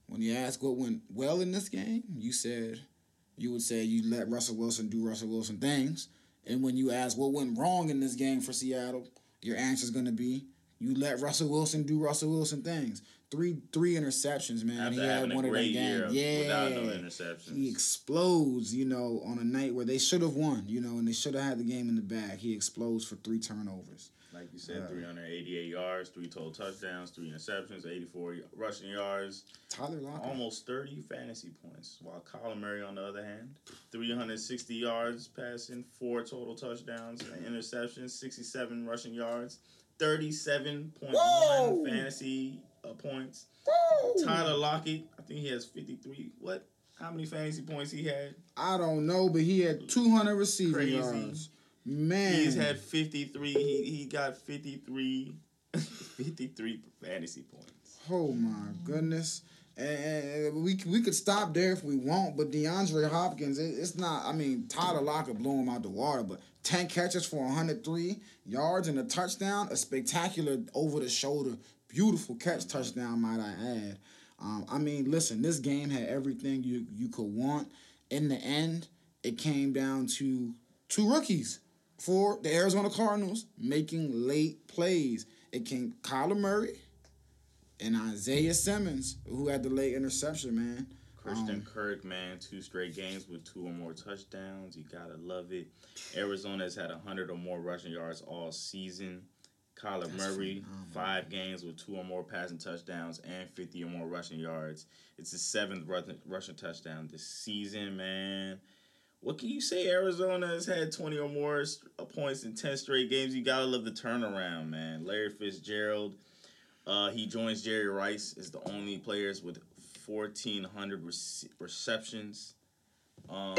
when you ask what went well in this game, you said you would say you let Russell Wilson do Russell Wilson things. And when you ask what went wrong in this game for Seattle, your answer is gonna be you let Russell Wilson do Russell Wilson things. Three three interceptions, man. After he had one of them games. Yeah. without no interceptions. He explodes, you know, on a night where they should have won, you know, and they should have had the game in the bag. He explodes for three turnovers. Like you said, Uh, 388 yards, three total touchdowns, three interceptions, 84 rushing yards, Tyler Lockett. almost 30 fantasy points. While Kyler Murray, on the other hand, 360 yards passing, four total touchdowns, and interceptions, 67 rushing yards, 37.1 fantasy uh, points. Woo! Tyler Lockett, I think he has 53. What? How many fantasy points he had? I don't know, but he had 200 receiving Crazy. yards. Man. He's had 53. He, he got 53, (laughs) 53 fantasy points. Oh my goodness. And, and we we could stop there if we want, but DeAndre Hopkins, it, it's not. I mean, Tyler Lockett blew him out the water, but ten catches for 103 yards and a touchdown, a spectacular over the shoulder, beautiful catch touchdown, might I add. Um, I mean, listen, this game had everything you you could want. In the end, it came down to two rookies for the Arizona Cardinals making late plays. It came Kyler Murray and Isaiah Simmons, who had the late interception, man. Christian Um, Kirk, man, two straight games with two or more touchdowns. You gotta love it. Arizona has had hundred or more rushing yards all season. Kyler Murray, phenomenal. five games with two or more passing touchdowns and fifty or more rushing yards. It's his seventh rushing touchdown this season, man. What can you say? Arizona has had twenty or more uh, points in ten straight games. You gotta love the turnaround, man. Larry Fitzgerald, uh, he joins Jerry Rice as the only players with fourteen hundred rece- receptions. Um,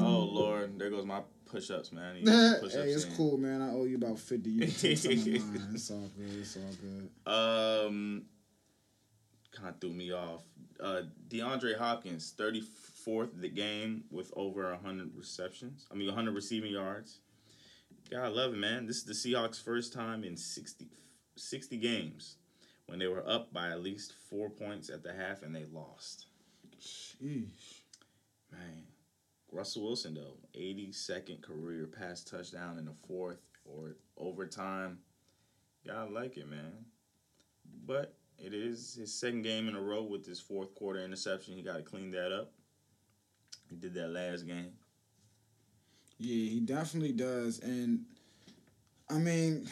oh Lord, there goes my push-ups, man. To (laughs) hey, it's in. cool, man. I owe you about 50. You can take some. (laughs) It's all good. It's all good. Um, kind of threw me off. Uh, DeAndre Hopkins, thirty fourth the game with over hundred receptions. I mean, hundred receiving yards. God, I love it, man. This is the Seahawks' first time in 60, 60 games when they were up by at least four points at the half and they lost. Sheesh. Man, Russell Wilson though, eighty second career pass touchdown in the fourth or overtime. Yeah, I like it, man. But it is his second game in a row with his fourth quarter interception. He got to clean that up. He did that last game. Yeah, he definitely does. And I mean,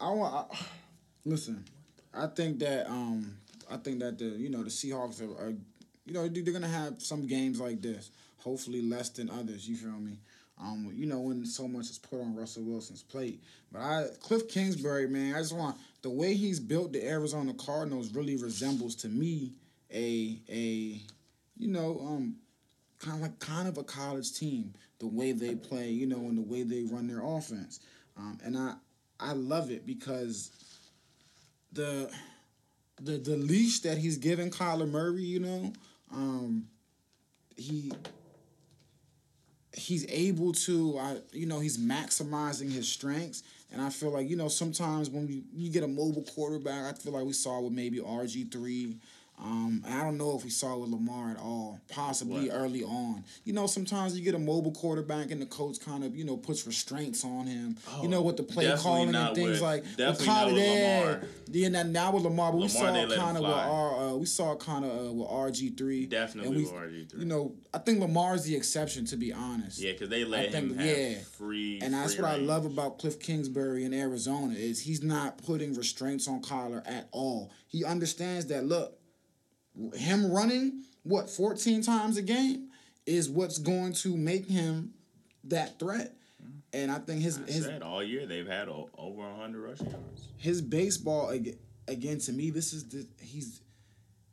I want. I, listen, I think that um, I think that the you know the Seahawks are, are you know they're gonna have some games like this. Hopefully less than others. You feel me? Um, you know when so much is put on Russell Wilson's plate. But I Cliff Kingsbury, man, I just want the way he's built the Arizona Cardinals really resembles to me a a you know um kind of like kind of a college team. The way they play, you know, and the way they run their offense, um, and I I love it because the the the leash that he's giving Kyler Murray, you know, um, he he's able to, I you know, he's maximizing his strengths. And I feel like, you know, sometimes when you, you get a mobile quarterback, I feel like we saw with maybe RG3. Um, I don't know if we saw with Lamar at all, possibly What? early on. You know, sometimes you get a mobile quarterback and the coach kind of, you know, puts restraints on him. you know, with the play calling and things with- like definitely Kyler, not with Lamar. yeah. Now, now with Lamar, but we saw kind of with our, uh, we saw kind of uh, with RG three. Definitely and we, with RG3. You know, I think Lamar's the exception to be honest. Yeah, because they let him think- have yeah. free. And that's free what I love about Cliff Kingsbury in Arizona is he's not putting restraints on Kyler at all. He understands that look, him running what 14 times a game is what's going to make him that threat. And I think his I his said all year they've had over hundred rushing yards. his baseball again to me this is the he's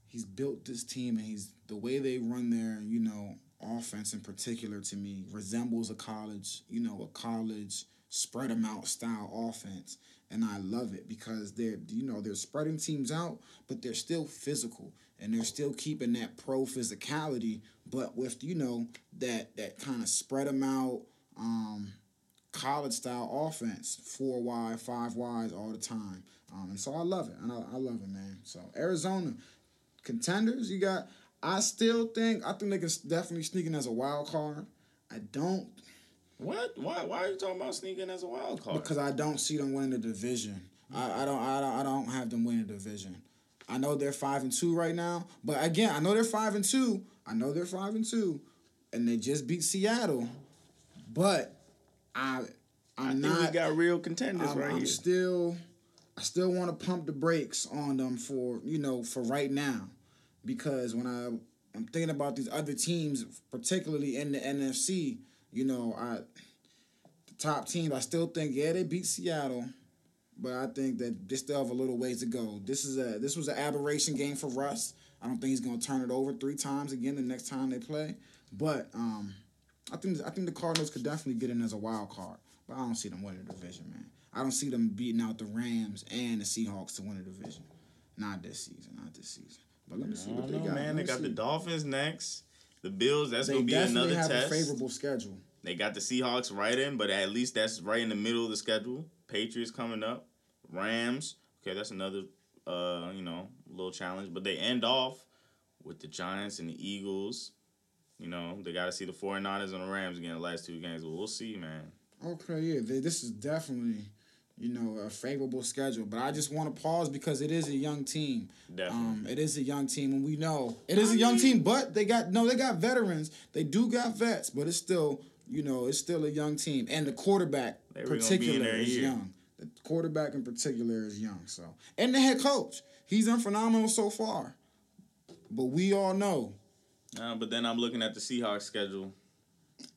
he's built this team and he's the way they run their you know offense in particular to me resembles a college you know a college spread them out style offense and I love it because they're you know they're spreading teams out but they're still physical and they're still keeping that pro physicality but with you know that that kind of spread them out um college style offense, four wide, five wides all the time. Um, and so I love it. I I love it, man. So Arizona contenders, you got. I still think I think they can definitely sneak in as a wild card. I don't What? Why? Why are you talking about sneaking as a wild card? because I don't see them winning the division. I, I don't I don't I don't have them winning the division. I know they're five and two right now, but again, I know they're five and two. I know they're five and two, and they just beat Seattle. But I I'm I think not. got real contenders I'm, right I'm here. still I still want to pump the brakes on them for you know for right now, because when I I'm thinking about these other teams, particularly in the NFC, you know I the top teams I still think yeah they beat Seattle, but I think that they still have a little ways to go. This is a this was an aberration game for Russ. I don't think he's gonna turn it over three times again the next time they play, but um. I think I think the Cardinals could definitely get in as a wild card, but I don't see them winning the division, man. I don't see them beating out the Rams and the Seahawks to win the division. Not this season, not this season. But let me see what they know, got. man. They got the. Dolphins next. The Bills. That's They gonna be definitely another have test. a favorable schedule. They got the Seahawks right in, but at least that's right in the middle of the schedule. Patriots coming up, Rams. Okay, that's another uh, you know, little challenge. But they end off with the Giants and the Eagles. You know, they got to see the 49ers and the Rams again the last two games. But we'll see, man. Okay, yeah, they, this is definitely, you know, a favorable schedule. But I just want to pause because it is a young team. Definitely. Um, it is a young team, and we know it is a young team. But they got no, they got veterans. They do got vets, but it's still, you know, it's still a young team, and the quarterback They were gonna be in particular is here. young. The quarterback in particular is young. So, and the head coach, he's done phenomenal so far. But we all know Uh, but then I'm looking at the Seahawks schedule.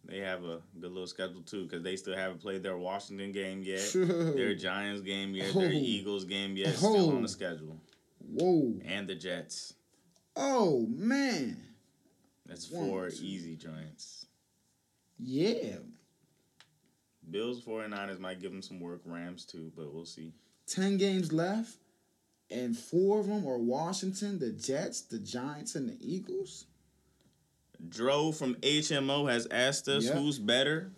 They have a good little schedule too because they still haven't played their Washington game yet, (laughs) their Giants game yet, their Oh. Eagles game yet. Still Oh. on the schedule, Whoa. and the Jets. Oh man. That's One, four two. easy joints. Yeah. Bills 49ers might give them some work. Rams too, but we'll see. Ten games left. And four of them are Washington, the Jets, the Giants, and the Eagles. Dro from HMO has asked us Yep. who's better,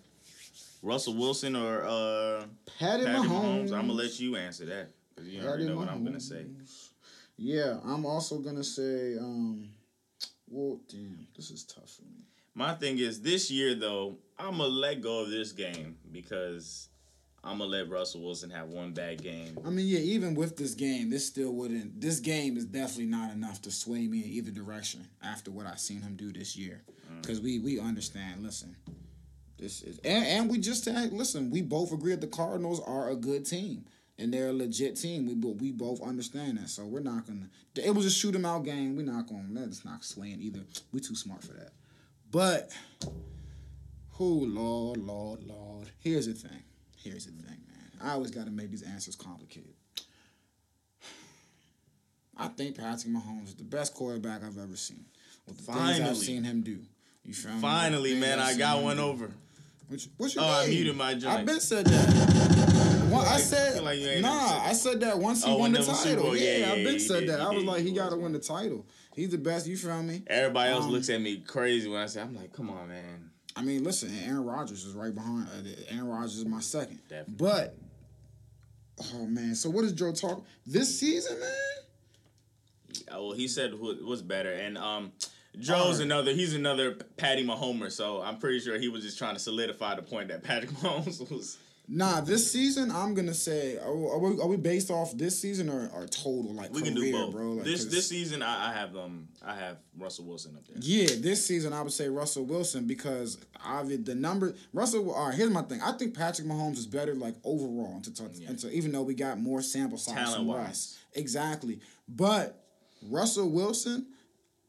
Russell Wilson or uh, Patty, Patrick Mahomes. Mahomes. I'm gonna let you answer that because you already Patty know what I'm gonna say. Yeah, I'm also gonna say, um, well, damn, this is tough for me. My thing is this year though, I'm gonna let go of this game because I'm gonna let Russell Wilson have one bad game. I mean, yeah, even with this game, this still wouldn't. This game is definitely not enough to sway me in either direction after what I've seen him do this year. Mm. Because we we understand. Listen, this is and, and we just said, listen, we both agree that the Cardinals are a good team and they're a legit team. We bo- we both understand that, so we're not gonna. It was a shoot 'em out game. We're not gonna. That's not swaying either. We're too smart for that. But, oh Lord, Lord, Lord. Here's the thing. Here's the thing, man. I always got to make these answers complicated. I think Patrick Mahomes is the best quarterback I've ever seen. With the things Finally. I've seen him do. You? Finally, man, I've I got one do. over. What, you- what you Oh, I mean? muted my joint. I've been said that. I said like nah. I said that once he Oh, won the title. Yeah, yeah, yeah, I've been said did, that. I was did. like, he got to win the title. He's the best. You feel me? Everybody else Um, looks at me crazy when I say, I'm like, come on, man. I mean, listen, Aaron Rodgers is right behind. Uh, Aaron Rodgers is my second. Definitely. But, oh man, so what is Joe talking this season, man? Oh, well, he said who was better, and um, Joe's Alright. another. He's another Patty Mahomer, so I'm pretty sure he was just trying to solidify the point that Patrick (laughs) Mahomes was. Nah, this season I'm gonna say are, are, we, are we based off this season or, or total like We career, can do both, bro? Like, this this season, I, I have um, I have Russell Wilson up there. Yeah, this season I would say Russell Wilson because obvi- the number Russell. All right, here's my thing. I think Patrick Mahomes is better like overall into, to, Yeah. into even though we got more sample size from Talent-wise. Russ. Exactly, but Russell Wilson.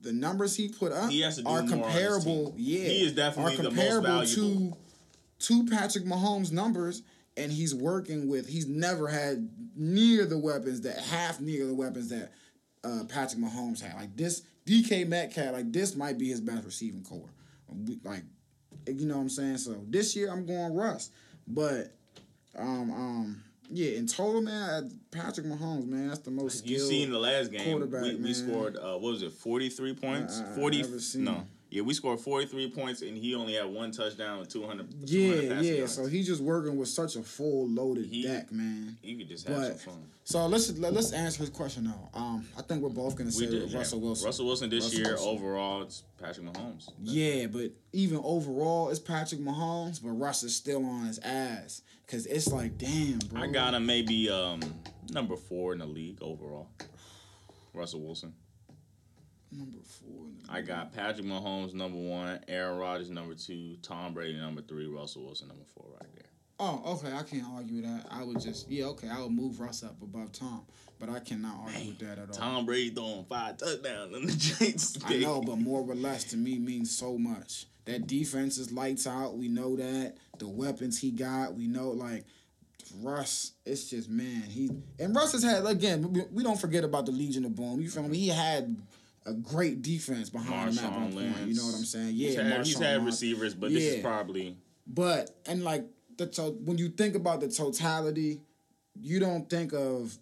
The numbers he put up He has to do are comparable. Yeah, He is definitely are the most comparable to to Patrick Mahomes' numbers, and he's working with. He's never had near the weapons that half near the weapons that uh, Patrick Mahomes had. Like this, DK Metcalf, like this might be his best receiving corps. Like, you know what I'm saying? So this year I'm going Russ, but um um yeah, in total, man, Patrick Mahomes, man, that's the most You seen the last game? quarterback, We, we scored. Uh, what was it? Forty three points. Forty. never seen. No, Yeah, we scored 43 points and he only had one touchdown with 200. 200 Yeah, passing yeah. yards. So he's just working with such a full loaded He- deck, man. he could just have But some fun. so let's let, let's answer his question now. Um, I think we're both gonna say did, yeah. Russell Wilson. Russell Wilson this Russell year Wilson. overall, it's Patrick Mahomes. Yeah, but even overall, it's Patrick Mahomes, but Russ is still on his ass because it's like, damn, bro. I got him maybe um, number four in the league overall. Russell Wilson. Number four. I got Patrick Mahomes number one, Aaron Rodgers number two, Tom Brady number three, Russell Wilson number four right there. Oh, okay. I can't argue that. I would just yeah, okay. I would move Russ up above Tom, but I cannot argue with that at all. Tom Brady throwing five touchdowns in the Jays. (laughs) I know, but more or less to me means so much. That defense is lights out. We know that the weapons he got. We know like Russ. It's just man. He and Russ has had again. We, we don't forget about the Legion of Boom. You feel me? He had a great defense behind him at one Marshawn point. You know what I'm saying? Yeah, he's had, he's had receivers, but this is probably But and like the to- when you think about the totality, you don't think of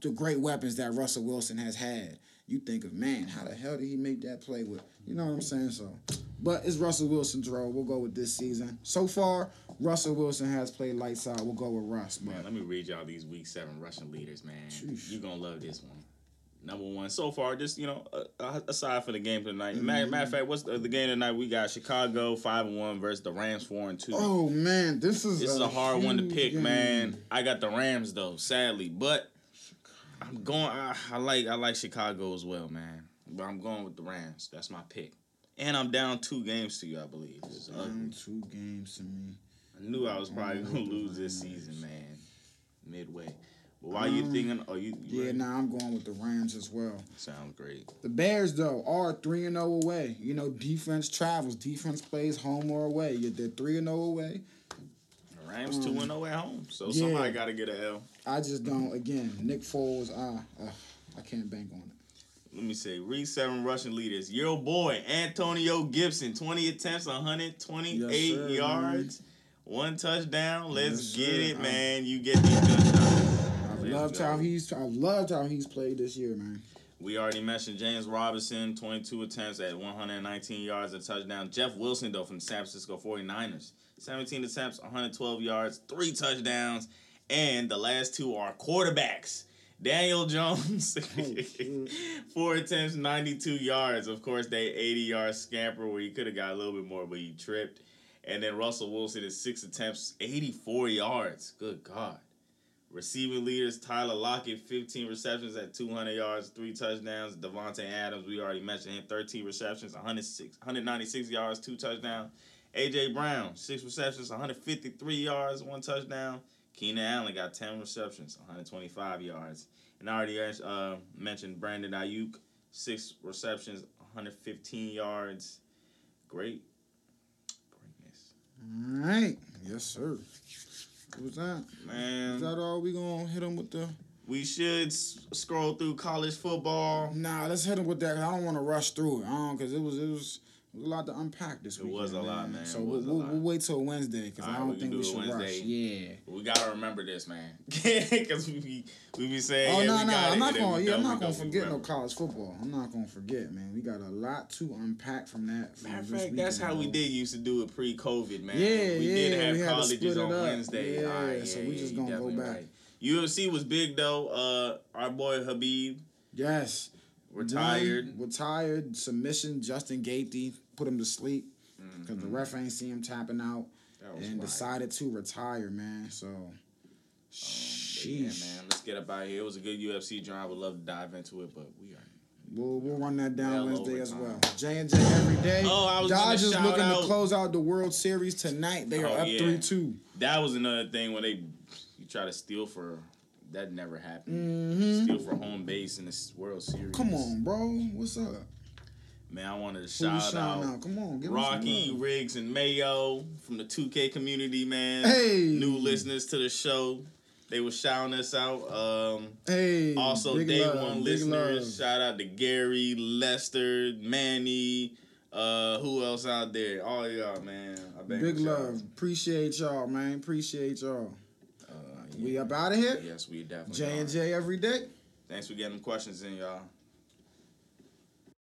the great weapons that Russell Wilson has had. You think of man, how the hell did he make that play with? You know what I'm saying? So, but it's Russell Wilson's role. We'll go with this season. So far, Russell Wilson has played lights out. We'll go with Russ. But Man, let me read y'all these week seven rushing leaders, man. Sheesh. You're gonna love this one. Number one, so far, just you know, uh, uh, aside for the game tonight. Mm-hmm. Matter, matter of fact, what's the, the game tonight? We got Chicago five and one versus the Rams four and two. oh man, this is this is a hard one to pick, game. man. I got the Rams though, sadly, but I'm going. I, I like I like Chicago as well, man. But I'm going with the Rams. That's my pick, and I'm down two games to you, I believe. Um, two games to me. I knew I was probably gonna lose this season, man. Midway. Why you thinking? Oh, you, you Yeah, ready? nah, I'm going with the Rams as well. sounds great. The Bears, though, are 3 and 0 away. You know, defense travels. Defense plays home or away. They're 3 and 0 away. The Rams two and zero at home, so. Yeah. somebody got to get an L. I just don't, again, Nick Foles, uh, uh, I can't bank on it. Let me say, read seven rushing leaders. Your boy Antonio Gibson, twenty attempts, one hundred twenty-eight Yes, yards, one touchdown. Let's Yes, get sir. it, man. You get these touchdowns. Loved how he's, I've loved how he's played this year, man. We already mentioned James Robinson, 22 attempts at 119 yards, a touchdown. Jeff Wilson, though, from the San Francisco 49ers, 17 attempts, 112 yards, three touchdowns. And the last two are quarterbacks. Daniel Jones, (laughs) oh, (laughs) four attempts, 92 yards. Of course, they 80 yard scamper where he could have got a little bit more, but he tripped. And then Russell Wilson is six attempts, 84 yards. Good God. Receiving leaders, Tyler Lockett, 15 receptions at 200 yards, three touchdowns. Davante Adams, we already mentioned him, 13 receptions, 106, 196 yards, two touchdowns. A.J. Brown, six receptions, 153 yards, one touchdown. Keenan Allen got 10 receptions, 125 yards. And I already uh, mentioned Brandon Aiyuk, six receptions, 115 yards. Great. Greatness. All right. Yes, sir. What was that? Man. Is that all we gonna hit him with the? We should s- scroll through college football. Nah, let's hit him with that. I don't want to rush through it. I don't, cause it was it was. It a lot to unpack this It week. was a lot, man. So we'll, we'll, we'll wait till Wednesday because I don't we think we do it should rush. Wednesday. Yeah. We gotta remember this, man, (laughs) because we be we be saying. Oh yeah, no, we no, I'm not gonna. Yeah, I'm don't, gonna forget no college football. I'm not gonna forget, man. We got a lot to unpack from that. From Matter of fact, that's how we did used to do it pre-COVID, man. Yeah, we yeah, did have we colleges on up. Wednesday. Yeah, All right, so we just gonna go back. right. UFC was big though. Uh, our boy Khabib Yes. Retired. One retired. Submission. Justin Gaethje put him to sleep because the Mhm. ref ain't see him tapping out and fire. decided to retire, man. So. But yeah, man. Let's get up out here. It was a good UFC joint. I would love to dive into it, but we are. We'll, we'll run that down Well Wednesday as well. J and J every day. Oh, I was Dodgers looking out- to close out the World Series tonight. They are Oh, up yeah. three two. That was another thing when they you try to steal for. That never happened. Mm-hmm. Steal for home base in this World Series. Come on, bro. What's up? man. I wanted to shout out out? Come on, give Rocky, some. Riggs, and Mayo from the 2K community, man. Hey. New listeners to the show. They were shouting us out. Um, Hey. also, day love, one listeners. love. Shout out to Gary, Lester, Manny. Uh, who else out there? All y'all, man. I Big with y'all. love. Appreciate y'all, man. Appreciate y'all. We up out of here. Yes, we definitely. J and J every day. Thanks for getting questions in, y'all.